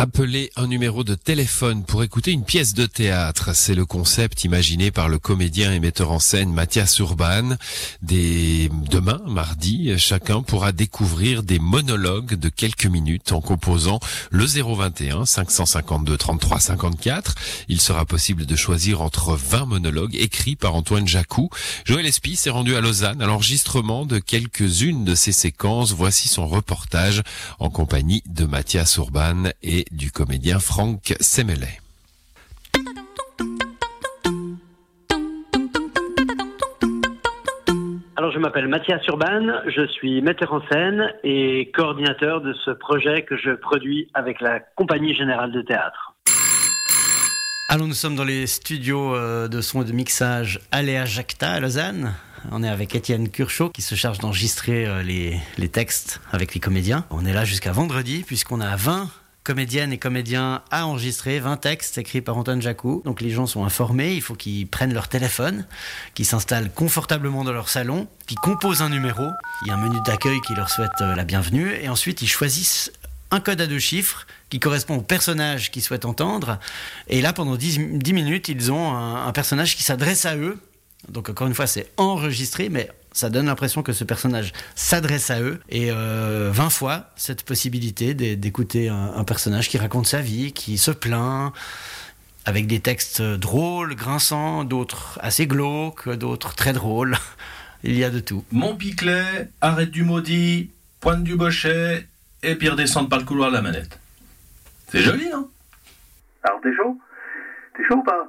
Appeler un numéro de téléphone pour écouter une pièce de théâtre, c'est le concept imaginé par le comédien et metteur en scène Mathias Urban. Demain, mardi, chacun pourra découvrir des monologues de quelques minutes en composant le 021 552 33 54. Il sera possible de choisir entre 20 monologues écrits par Antoine Jacou. Joël Espy s'est rendu à Lausanne à l'enregistrement de quelques-unes de ces séquences. Voici son reportage en compagnie de Mathias Urban et du comédien Franck Semelet. Alors, je m'appelle Mathias Urban, je suis metteur en scène et coordinateur de ce projet que je produis avec la Compagnie Générale de Théâtre. Alors nous sommes dans les studios euh, de son et de mixage Aléa Jacta à Lausanne. On est avec Étienne Curchot qui se charge d'enregistrer euh, les, les textes avec les comédiens. On est là jusqu'à vendredi puisqu'on a 20 comédiennes et comédiens à enregistrer, 20 textes écrits par Antoine Jacou. Donc les gens sont informés, il faut qu'ils prennent leur téléphone, qu'ils s'installent confortablement dans leur salon, qu'ils composent un numéro. Il y a un menu d'accueil qui leur souhaite euh, la bienvenue et ensuite ils choisissent un code à deux chiffres qui correspond au personnage qu'ils souhaitent entendre. Et là, pendant 10, 10 minutes, ils ont un personnage qui s'adresse à eux. Donc encore une fois, c'est enregistré, mais ça donne l'impression que ce personnage s'adresse à eux. Et euh, 20 fois, cette possibilité d'é- d'écouter un, un personnage qui raconte sa vie, qui se plaint, avec des textes drôles, grinçants, d'autres assez glauques, d'autres très drôles. Il y a de tout. Mon Piclet, arrête du maudit, pointe du bochet, et puis redescendre par le couloir de la manette. C'est joli, non Alors t'es chaud? T'es chaud ou pas?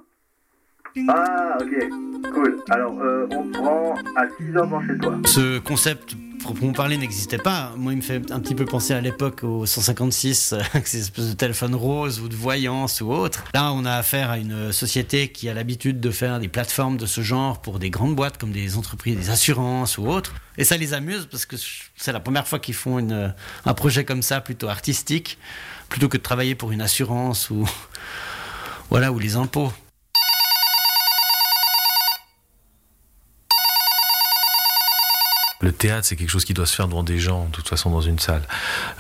Ah ok, cool. Alors euh, on prend à 6 heures devant chez toi. Ce concept proprement parlé n'existait pas. Moi, il me fait un petit peu penser à l'époque au 156, euh, ces espèces de téléphone rose ou de voyance ou autre. Là, on a affaire à une société qui a l'habitude de faire des plateformes de ce genre pour des grandes boîtes comme des entreprises, des assurances ou autres. Et ça les amuse parce que c'est la première fois qu'ils font une, un projet comme ça, plutôt artistique, plutôt que de travailler pour une assurance ou, voilà, ou les impôts. Le théâtre, c'est quelque chose qui doit se faire devant des gens, de toute façon, dans une salle.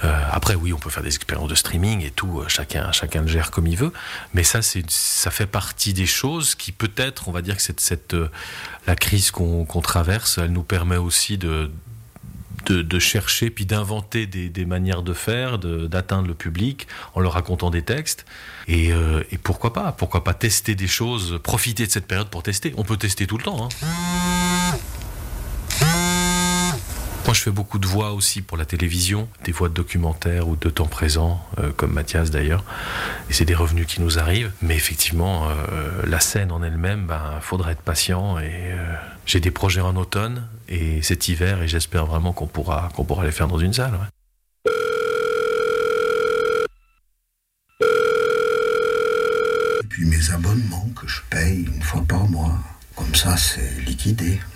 Euh, après, oui, on peut faire des expériences de streaming et tout, euh, chacun, chacun le gère comme il veut. Mais ça, ça fait partie des choses qui, peut-être, on va dire que cette, cette, euh, la crise qu'on, qu'on traverse, elle nous permet aussi de, de, chercher puis d'inventer des, des manières de faire, d'atteindre le public en leur racontant des textes. Et, et pourquoi pas? Pourquoi pas tester des choses, profiter de cette période pour tester On peut tester tout le temps. Hein. Moi, je fais beaucoup de voix aussi pour la télévision, des voix de documentaires ou de temps présent, euh, comme Mathias d'ailleurs. Et c'est des revenus qui nous arrivent. Mais effectivement, euh, la scène en elle-même, ben, faudra être patient. Et euh, j'ai des projets en automne et cet hiver, et j'espère vraiment qu'on pourra, qu'on pourra les faire dans une salle. ouais. Et puis mes abonnements que je paye une fois par mois. Comme ça, c'est liquidé.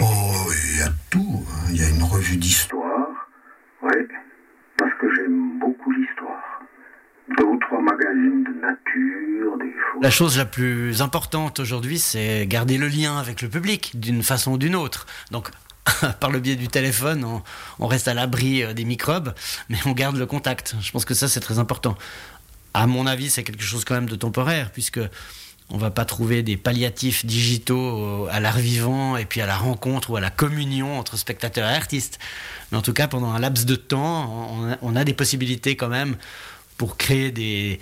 Oh, il y a tout. hein. Il y a une revue d'histoire. Oui, parce que j'aime beaucoup l'histoire. Deux ou trois magazines de nature, des photos. La chose la plus importante aujourd'hui, c'est garder le lien avec le public d'une façon ou d'une autre. Donc, par le biais du téléphone, on, on reste à l'abri euh, des microbes, mais on garde le contact. Je pense que ça, c'est très important. À mon avis, c'est quelque chose quand même de temporaire, puisque on va pas trouver des palliatifs digitaux euh, à l'art vivant et puis à la rencontre ou à la communion entre spectateurs et artistes. Mais en tout cas, pendant un laps de temps, on a, des possibilités quand même pour créer des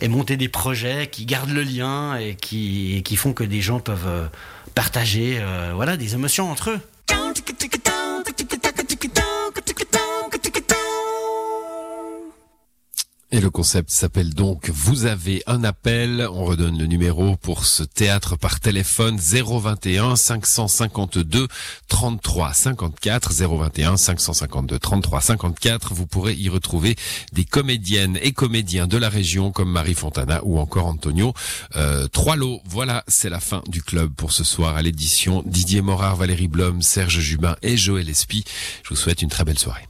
et monter des projets qui gardent le lien et qui, qui font que des gens peuvent euh, partager euh, voilà des émotions entre eux. Et le concept s'appelle donc Vous avez un appel. On redonne le numéro pour ce théâtre par téléphone 021 552 33 54 021 552 33 54. Vous pourrez y retrouver des comédiennes et comédiens de la région comme Marie Fontana ou encore Antonio euh, Trois lots. Voilà, c'est la fin du club pour ce soir à l'édition. Didier Morard, Valérie Blom, Serge Jubin et Joël Espy. Je vous souhaite une très belle soirée.